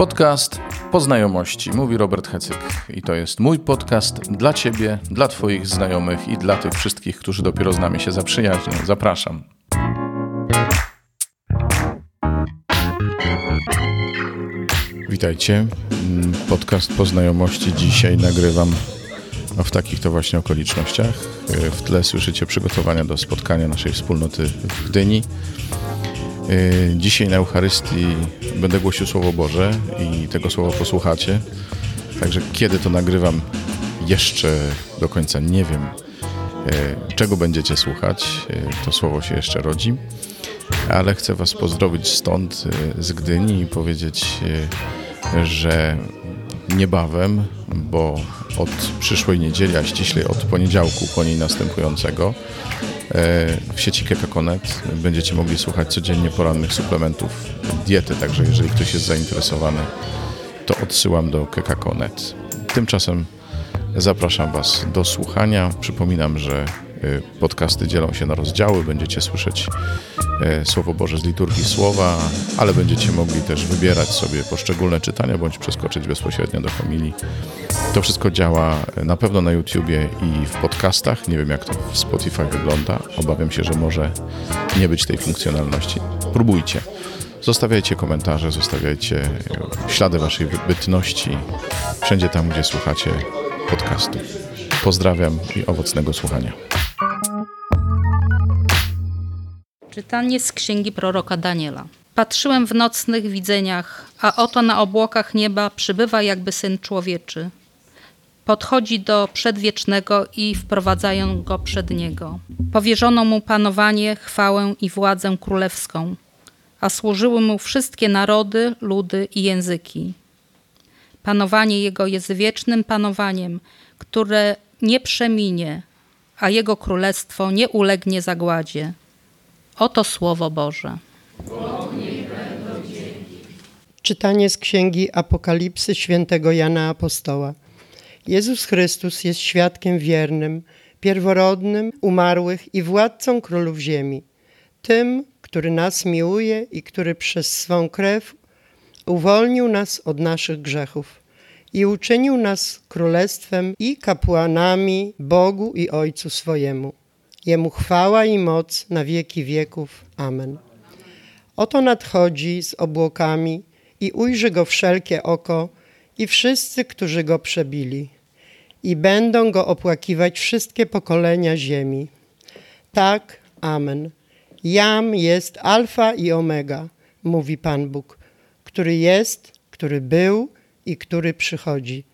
Podcast po znajomości, mówi Robert Hecyk. I to jest mój podcast dla Ciebie, dla Twoich znajomych i dla tych wszystkich, którzy dopiero z nami się zaprzyjaźnią. Zapraszam. Witajcie. Podcast po znajomości dzisiaj nagrywam w takich to właśnie okolicznościach. W tle słyszycie przygotowania do spotkania naszej wspólnoty w Gdyni. Dzisiaj na Eucharystii będę głosił Słowo Boże i tego słowa posłuchacie. Także kiedy to nagrywam, jeszcze do końca nie wiem, e, czego będziecie słuchać. E, to słowo się jeszcze rodzi. Ale chcę Was pozdrowić stąd, z Gdyni i powiedzieć, że niebawem, bo od przyszłej niedzieli, a ściślej od poniedziałku po niej następującego, w sieci Kekakonet będziecie mogli słuchać codziennie porannych suplementów diety, także jeżeli ktoś jest zainteresowany, to odsyłam do Kekakonet. Tymczasem zapraszam Was do słuchania. Przypominam, że y, podcasty dzielą się na rozdziały. Będziecie słyszeć y, Słowo Boże z liturgii słowa, ale będziecie mogli też wybierać sobie poszczególne czytania bądź przeskoczyć bezpośrednio do homilii. To wszystko działa na pewno na YouTubie i w podcastach. Nie wiem, jak to w Spotify wygląda. Obawiam się, że może nie być tej funkcjonalności. Próbujcie. Zostawiajcie komentarze, zostawiajcie ślady waszej bytności wszędzie tam, gdzie słuchacie podcastu. Pozdrawiam i owocnego słuchania. Czytanie z księgi proroka Daniela. Patrzyłem w nocnych widzeniach, a oto na obłokach nieba przybywa jakby syn człowieczy. Podchodzi do przedwiecznego i wprowadzają go przed niego. Powierzono mu panowanie, chwałę i władzę królewską a służyły mu wszystkie narody, ludy i języki. Panowanie jego jest wiecznym panowaniem, które nie przeminie, a jego królestwo nie ulegnie zagładzie. Oto słowo Boże. Czytanie z księgi Apokalipsy świętego Jana Apostoła. Jezus Chrystus jest świadkiem wiernym, pierworodnym, umarłych i władcą królów ziemi, tym, który nas miłuje i który przez swą krew uwolnił nas od naszych grzechów i uczynił nas królestwem i kapłanami Bogu i Ojcu swojemu. Jemu chwała i moc na wieki wieków. Amen. Oto nadchodzi z obłokami i ujrzy go wszelkie oko i wszyscy, którzy go przebili. I będą go opłakiwać wszystkie pokolenia ziemi. Tak, amen. Jam jest Alfa i Omega, mówi Pan Bóg, który jest, który był i który przychodzi.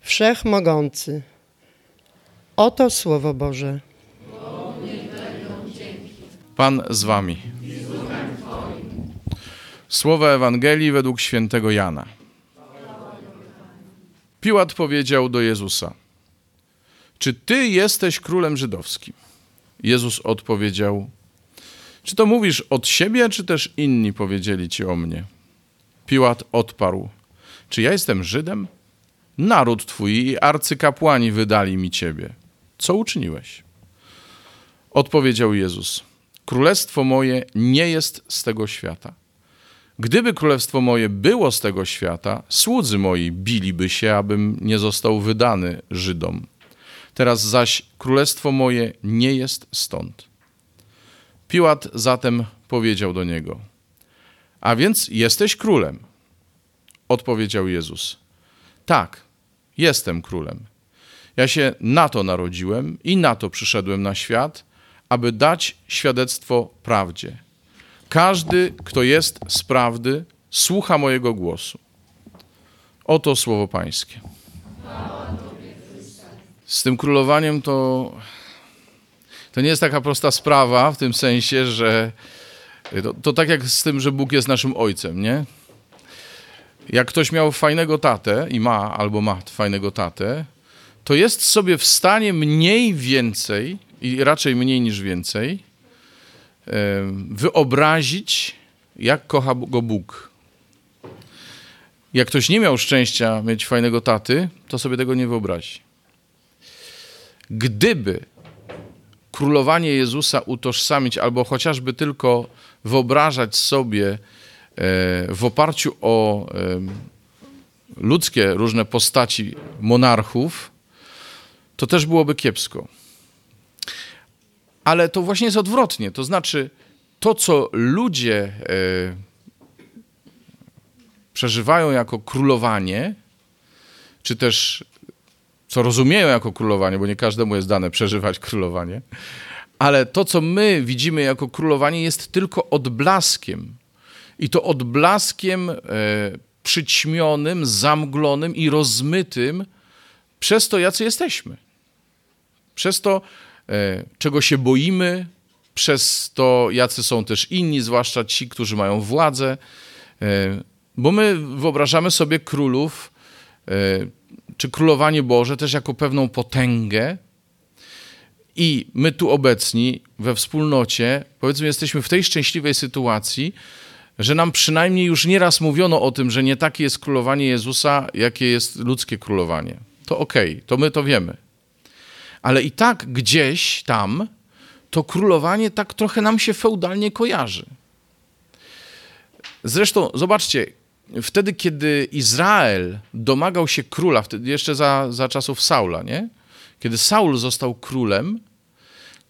Wszechmogący. Oto Słowo Boże. Pan z wami. Słowa Ewangelii według świętego Jana. Piłat powiedział do Jezusa: Czy ty jesteś królem żydowskim? Jezus odpowiedział: czy to mówisz od siebie, czy też inni powiedzieli ci o mnie? Piłat odparł: Czy ja jestem Żydem? Naród twój i arcykapłani wydali mi ciebie. Co uczyniłeś? Odpowiedział Jezus: Królestwo moje nie jest z tego świata. Gdyby królestwo moje było z tego świata, słudzy moi biliby się, abym nie został wydany Żydom. Teraz zaś królestwo moje nie jest stąd. Piłat zatem powiedział do niego: A więc jesteś królem? Odpowiedział Jezus: Tak, jestem królem. Ja się na to narodziłem i na to przyszedłem na świat, aby dać świadectwo prawdzie. Każdy, kto jest z prawdy, słucha mojego głosu. Oto słowo Pańskie. Z tym królowaniem to to nie jest taka prosta sprawa w tym sensie, że to, to tak jak z tym, że Bóg jest naszym ojcem, nie? Jak ktoś miał fajnego tatę i ma albo ma fajnego tatę, to jest sobie w stanie mniej więcej i raczej mniej niż więcej wyobrazić, jak kocha go Bóg. Jak ktoś nie miał szczęścia mieć fajnego taty, to sobie tego nie wyobrazi. Gdyby królowanie Jezusa utożsamić, albo chociażby tylko wyobrażać sobie e, w oparciu o ludzkie różne postaci monarchów, to też byłoby kiepsko. Ale to właśnie jest odwrotnie. To znaczy, to co ludzie e, przeżywają jako królowanie, czy też co rozumieją jako królowanie, bo nie każdemu jest dane przeżywać królowanie, ale to, co my widzimy jako królowanie, jest tylko odblaskiem. I to odblaskiem e, przyćmionym, zamglonym i rozmytym przez to, jacy jesteśmy. Przez to, czego się boimy, przez to, jacy są też inni, zwłaszcza ci, którzy mają władzę. E, bo my wyobrażamy sobie królów, e, czy królowanie Boże też jako pewną potęgę. I my tu obecni we wspólnocie, powiedzmy, jesteśmy w tej szczęśliwej sytuacji, że nam przynajmniej już nieraz mówiono o tym, że nie takie jest królowanie Jezusa, jakie jest ludzkie królowanie. To okej, okay, to my to wiemy. Ale i tak gdzieś tam to królowanie tak trochę nam się feudalnie kojarzy. Zresztą, zobaczcie, wtedy, kiedy Izrael domagał się króla, wtedy jeszcze za, za czasów Saula, nie? Kiedy Saul został królem,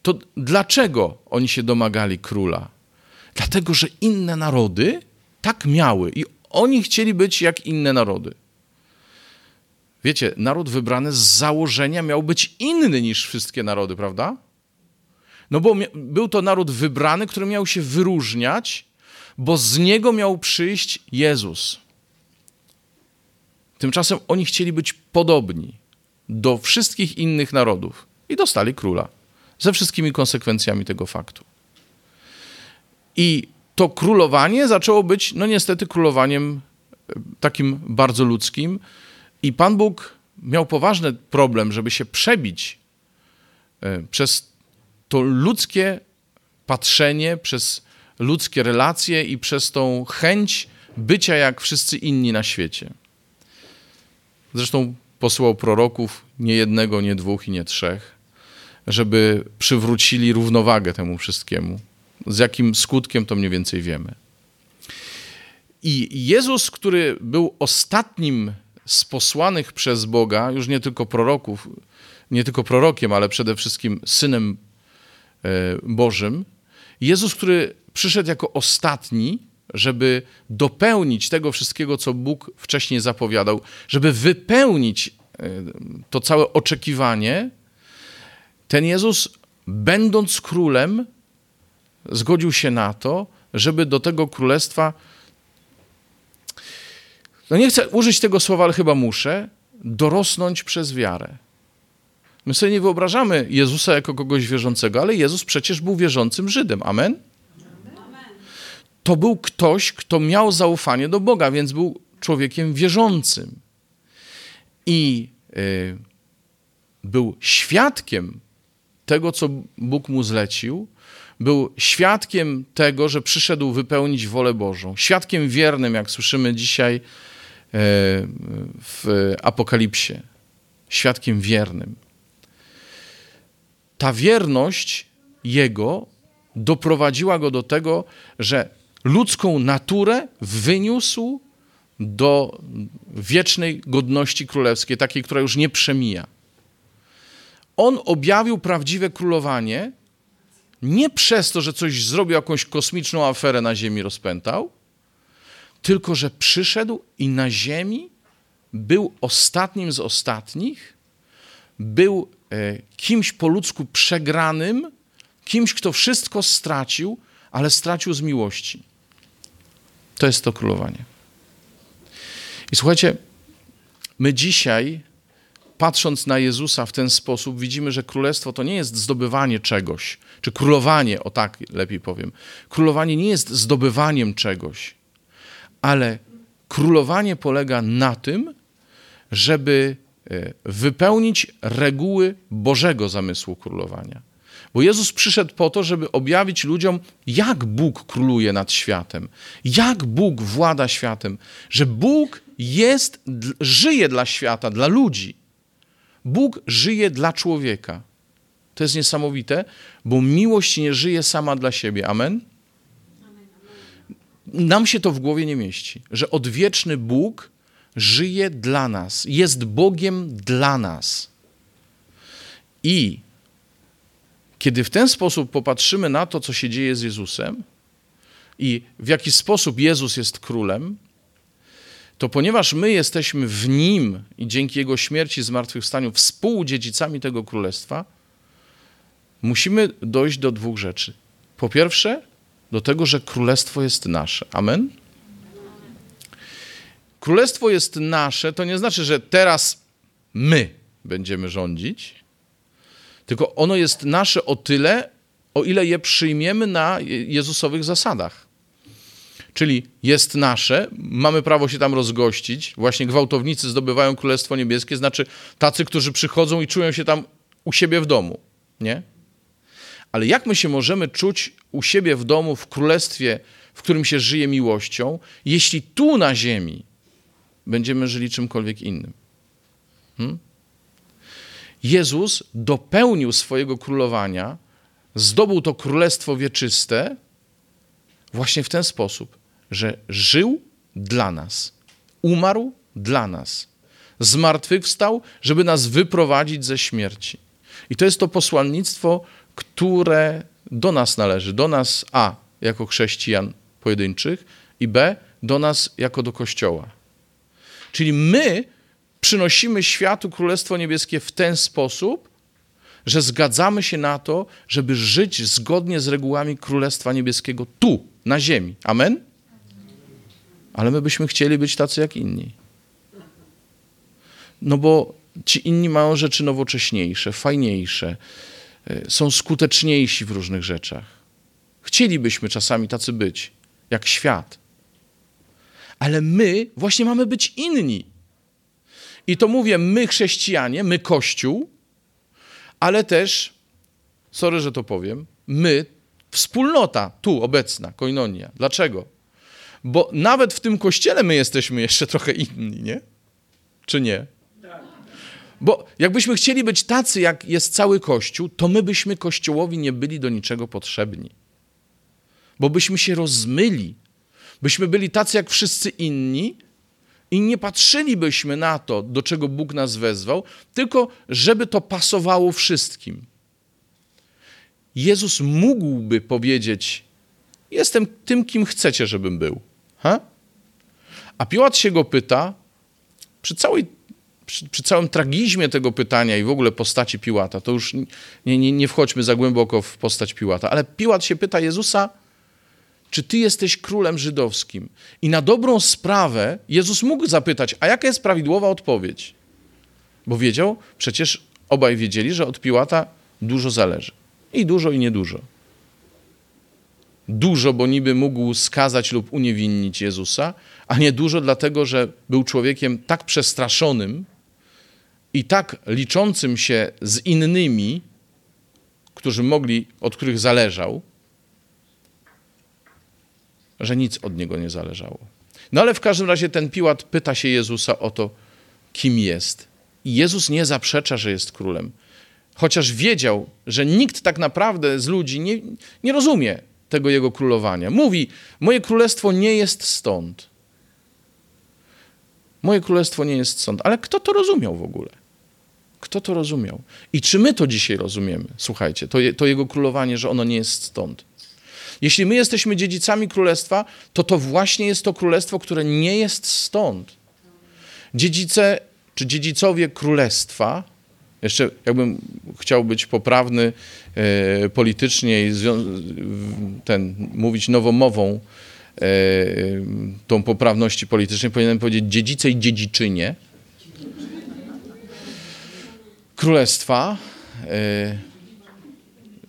to dlaczego oni się domagali króla? Dlatego, że inne narody tak miały i oni chcieli być jak inne narody. Wiecie, naród wybrany z założenia miał być inny niż wszystkie narody, prawda? No bo był to naród wybrany, który miał się wyróżniać, bo z niego miał przyjść Jezus. Tymczasem oni chcieli być podobni do wszystkich innych narodów i dostali króla ze wszystkimi konsekwencjami tego faktu. I to królowanie zaczęło być, no niestety, królowaniem e, takim bardzo ludzkim. I Pan Bóg miał poważny problem, żeby się przebić e, przez to ludzkie patrzenie, przez ludzkie relacje i przez tą chęć bycia jak wszyscy inni na świecie. Zresztą posłał proroków, nie jednego, nie dwóch i nie trzech, żeby przywrócili równowagę temu wszystkiemu. Z jakim skutkiem to mniej więcej wiemy. I Jezus, który był ostatnim z posłanych przez Boga, już nie tylko proroków, nie tylko prorokiem, ale przede wszystkim synem e, Bożym, Jezus, który przyszedł jako ostatni, żeby dopełnić tego wszystkiego, co Bóg wcześniej zapowiadał, żeby wypełnić e, to całe oczekiwanie, ten Jezus, będąc królem, zgodził się na to, żeby do tego królestwa, no nie chcę użyć tego słowa, ale chyba muszę, dorosnąć przez wiarę. My sobie nie wyobrażamy Jezusa jako kogoś wierzącego, ale Jezus przecież był wierzącym Żydem. Amen? To był ktoś, kto miał zaufanie do Boga, więc był człowiekiem wierzącym. I y, był świadkiem tego, co Bóg mu zlecił, był świadkiem tego, że przyszedł wypełnić wolę Bożą. Świadkiem wiernym, jak słyszymy dzisiaj w Apokalipsie. Świadkiem wiernym. Ta wierność jego doprowadziła go do tego, że ludzką naturę wyniósł do wiecznej godności królewskiej, takiej, która już nie przemija. On objawił prawdziwe królowanie nie przez to, że coś zrobił, jakąś kosmiczną aferę na Ziemi rozpętał, tylko że przyszedł i na Ziemi był ostatnim z ostatnich, był e, kimś po ludzku przegranym, kimś, kto wszystko stracił, ale stracił z miłości. To jest to królowanie. I słuchajcie, my dzisiaj patrząc na Jezusa w ten sposób, widzimy, że królestwo to nie jest zdobywanie czegoś, czy królowanie, o tak lepiej powiem. Królowanie nie jest zdobywaniem czegoś, ale królowanie polega na tym, żeby e, wypełnić reguły Bożego zamysłu królowania. Bo Jezus przyszedł po to, żeby objawić ludziom, jak Bóg króluje nad światem, jak Bóg włada światem, że Bóg jest, żyje dla świata, dla ludzi Bóg żyje dla człowieka. To jest niesamowite, bo miłość nie żyje sama dla siebie. Amen? Nam się to w głowie nie mieści, że odwieczny Bóg żyje dla nas, jest Bogiem dla nas. I kiedy w ten sposób popatrzymy na to, co się dzieje z Jezusem i w jaki sposób Jezus jest królem, to ponieważ my jesteśmy w Nim i dzięki Jego śmierci i zmartwychwstaniu współdziedzicami tego królestwa, musimy dojść do dwóch rzeczy. Po pierwsze, do tego, że królestwo jest nasze. Amen? Królestwo jest nasze, to nie znaczy, że teraz my będziemy rządzić, tylko ono jest nasze o tyle, o ile je przyjmiemy na Jezusowych zasadach. Czyli jest nasze, mamy prawo się tam rozgościć. Właśnie gwałtownicy zdobywają Królestwo Niebieskie, znaczy tacy, którzy przychodzą i czują się tam u siebie w domu, nie? Ale jak my się możemy czuć u siebie w domu, w królestwie, w którym się żyje miłością, jeśli tu na ziemi będziemy żyli czymkolwiek innym? Hmm? Jezus dopełnił swojego królowania, zdobył to królestwo wieczyste właśnie w ten sposób, że żył dla nas, umarł dla nas, zmartwychwstał, żeby nas wyprowadzić ze śmierci. I to jest to posłannictwo, które do nas należy, do nas A, jako chrześcijan pojedynczych i B, do nas jako do Kościoła. Czyli my przynosimy światu Królestwo Niebieskie w ten sposób, że zgadzamy się na to, żeby żyć zgodnie z regułami Królestwa Niebieskiego tu, na ziemi. Amen? Ale my byśmy chcieli być tacy jak inni. No bo ci inni mają rzeczy nowocześniejsze, fajniejsze, są skuteczniejsi w różnych rzeczach. Chcielibyśmy czasami tacy być, jak świat. Ale my właśnie mamy być inni. I to mówię my, chrześcijanie, my, Kościół, ale też, sorry, że to powiem, my, wspólnota tu obecna, koinonia. Dlaczego? Bo nawet w tym kościele my jesteśmy jeszcze trochę inni, nie? Czy nie? Bo jakbyśmy chcieli być tacy, jak jest cały Kościół, to my byśmy Kościołowi nie byli do niczego potrzebni. Bo byśmy się rozmyli. Byśmy byli tacy jak wszyscy inni i nie patrzylibyśmy na to, do czego Bóg nas wezwał, tylko żeby to pasowało wszystkim. Jezus mógłby powiedzieć: Jestem tym, kim chcecie, żebym był. Ha? A Piłat się go pyta, przy, całej, przy, przy, całym tragizmie tego pytania i w ogóle postaci Piłata, to już nie, nie, nie wchodźmy za głęboko w postać Piłata, ale Piłat się pyta Jezusa, czy ty jesteś królem żydowskim? I na dobrą sprawę Jezus mógł zapytać, a jaka jest prawidłowa odpowiedź? Bo wiedział, przecież obaj wiedzieli, że od Piłata dużo zależy. I dużo, i niedużo. Dużo, bo niby mógł skazać lub uniewinnić Jezusa, a nie dużo dlatego, że był człowiekiem tak przestraszonym i tak liczącym się z innymi, którzy mogli, od których zależał, że nic od niego nie zależało. No ale w każdym razie ten Piłat pyta się Jezusa o to, kim jest. I Jezus nie zaprzecza, że jest królem. Chociaż wiedział, że nikt tak naprawdę z ludzi nie, nie rozumie tego jego królowania. Mówi: Moje królestwo nie jest stąd. Moje królestwo nie jest stąd. Ale kto to rozumiał w ogóle? Kto to rozumiał? I czy my to dzisiaj rozumiemy? Słuchajcie, to, to jego królowanie, że ono nie jest stąd. Jeśli my jesteśmy dziedzicami królestwa, to to właśnie jest to królestwo, które nie jest stąd. Dziedzice czy dziedzicowie królestwa, jeszcze jakbym chciał być poprawny e, politycznie i ten, mówić nowomową e, tą poprawności politycznej, powinienem powiedzieć dziedzice i dziedziczynie królestwa. E,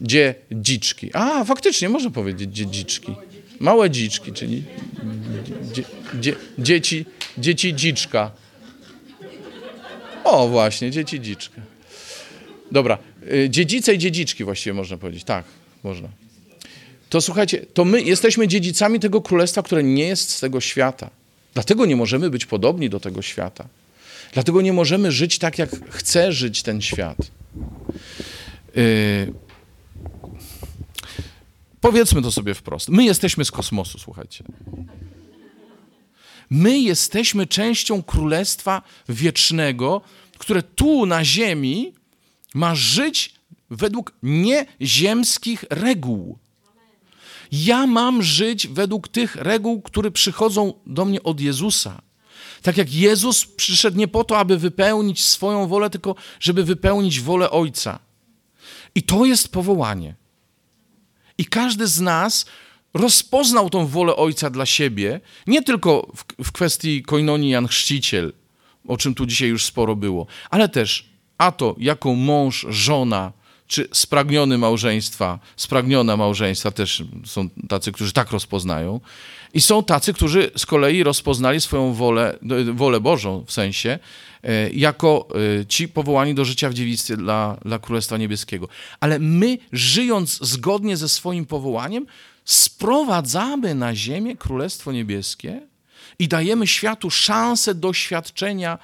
dziedziczki. A, faktycznie, można powiedzieć dziedziczki. Małe dziczki, czyli dzie, dzie, dzieci, dzieci dziczka. O, właśnie, dzieci dziczka. Dobra, y, dziedzice i dziedziczki właściwie można powiedzieć. Tak, można. To słuchajcie, to my jesteśmy dziedzicami tego królestwa, które nie jest z tego świata. Dlatego nie możemy być podobni do tego świata. Dlatego nie możemy żyć tak, jak chce żyć ten świat. Yy, Powiedzmy to sobie wprost. My jesteśmy z kosmosu, słuchajcie. My jesteśmy częścią Królestwa Wiecznego, które tu na ziemi ma żyć według nieziemskich reguł. Ja mam żyć według tych reguł, które przychodzą do mnie od Jezusa. Tak jak Jezus przyszedł nie po to, aby wypełnić swoją wolę, tylko żeby wypełnić wolę Ojca. I to jest powołanie. I każdy z nas rozpoznał tą wolę Ojca dla siebie, nie tylko w, w kwestii koinonii Jan Chrzciciel, o czym tu dzisiaj już sporo było, ale też a to jako mąż, żona, czy spragniony małżeństwa, spragniona małżeństwa, też są tacy, którzy tak rozpoznają. I są tacy, którzy z kolei rozpoznali swoją wolę, wolę Bożą w sensie, e, jako e, ci powołani do życia w dziewictwie dla, dla Królestwa Niebieskiego. Ale my, żyjąc zgodnie ze swoim powołaniem, sprowadzamy na ziemię Królestwo Niebieskie i dajemy światu szansę doświadczenia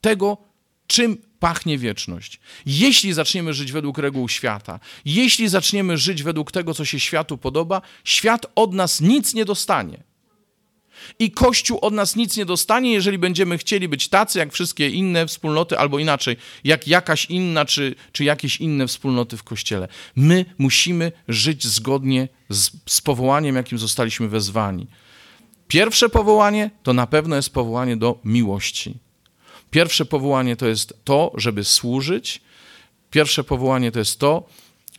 tego, czym pachnie wieczność. Jeśli zaczniemy żyć według reguł świata, jeśli zaczniemy żyć według tego, co się światu podoba, świat od nas nic nie dostanie. I Kościół od nas nic nie dostanie, jeżeli będziemy chcieli być tacy, jak wszystkie inne wspólnoty, albo inaczej, jak jakaś inna, czy, czy jakieś inne wspólnoty w Kościele. My musimy żyć zgodnie z, z powołaniem, jakim zostaliśmy wezwani. Pierwsze powołanie to na pewno jest powołanie do miłości. Pierwsze powołanie to jest to, żeby służyć. Pierwsze powołanie to jest to,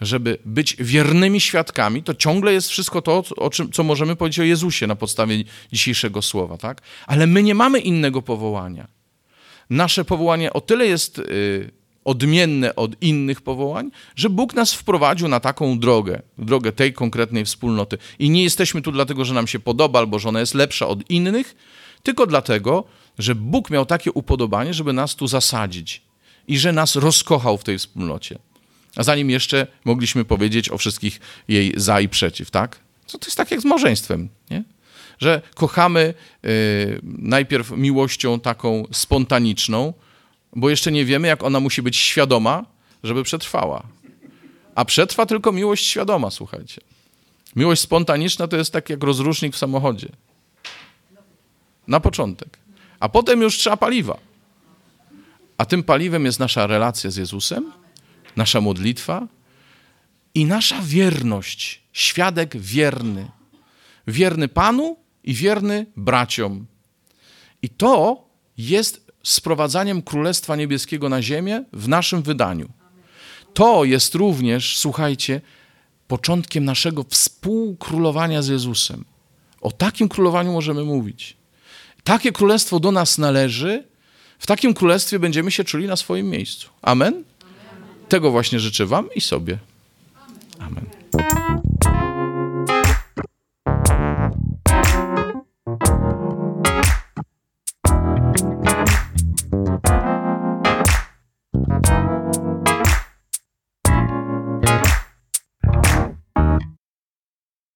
żeby być wiernymi świadkami. To ciągle jest wszystko to, o czym, co możemy powiedzieć o Jezusie na podstawie dzisiejszego słowa, tak? Ale my nie mamy innego powołania. Nasze powołanie o tyle jest y, odmienne od innych powołań, że Bóg nas wprowadził na taką drogę, drogę tej konkretnej wspólnoty. I nie jesteśmy tu dlatego, że nam się podoba albo że ona jest lepsza od innych, tylko dlatego, że Bóg miał takie upodobanie, żeby nas tu zasadzić i że nas rozkochał w tej wspólnocie. A zanim jeszcze mogliśmy powiedzieć o wszystkich jej za i przeciw, tak? To, to jest tak jak z małżeństwem, nie? Że kochamy y, najpierw miłością taką spontaniczną, bo jeszcze nie wiemy, jak ona musi być świadoma, żeby przetrwała. A przetrwa tylko miłość świadoma, słuchajcie. Miłość spontaniczna to jest tak jak rozrusznik w samochodzie. Na początek a potem już trzeba paliwa. A tym paliwem jest nasza relacja z Jezusem, nasza modlitwa i nasza wierność. Świadek wierny. Wierny Panu i wierny braciom. I to jest sprowadzaniem Królestwa Niebieskiego na ziemię w naszym wydaniu. To jest również, słuchajcie, początkiem naszego współkrólowania z Jezusem. O takim królowaniu możemy mówić. Takie królestwo do nas należy. W takim królestwie będziemy się czuli na swoim miejscu. Amen? Amen. Tego właśnie życzę Wam i sobie. Amen.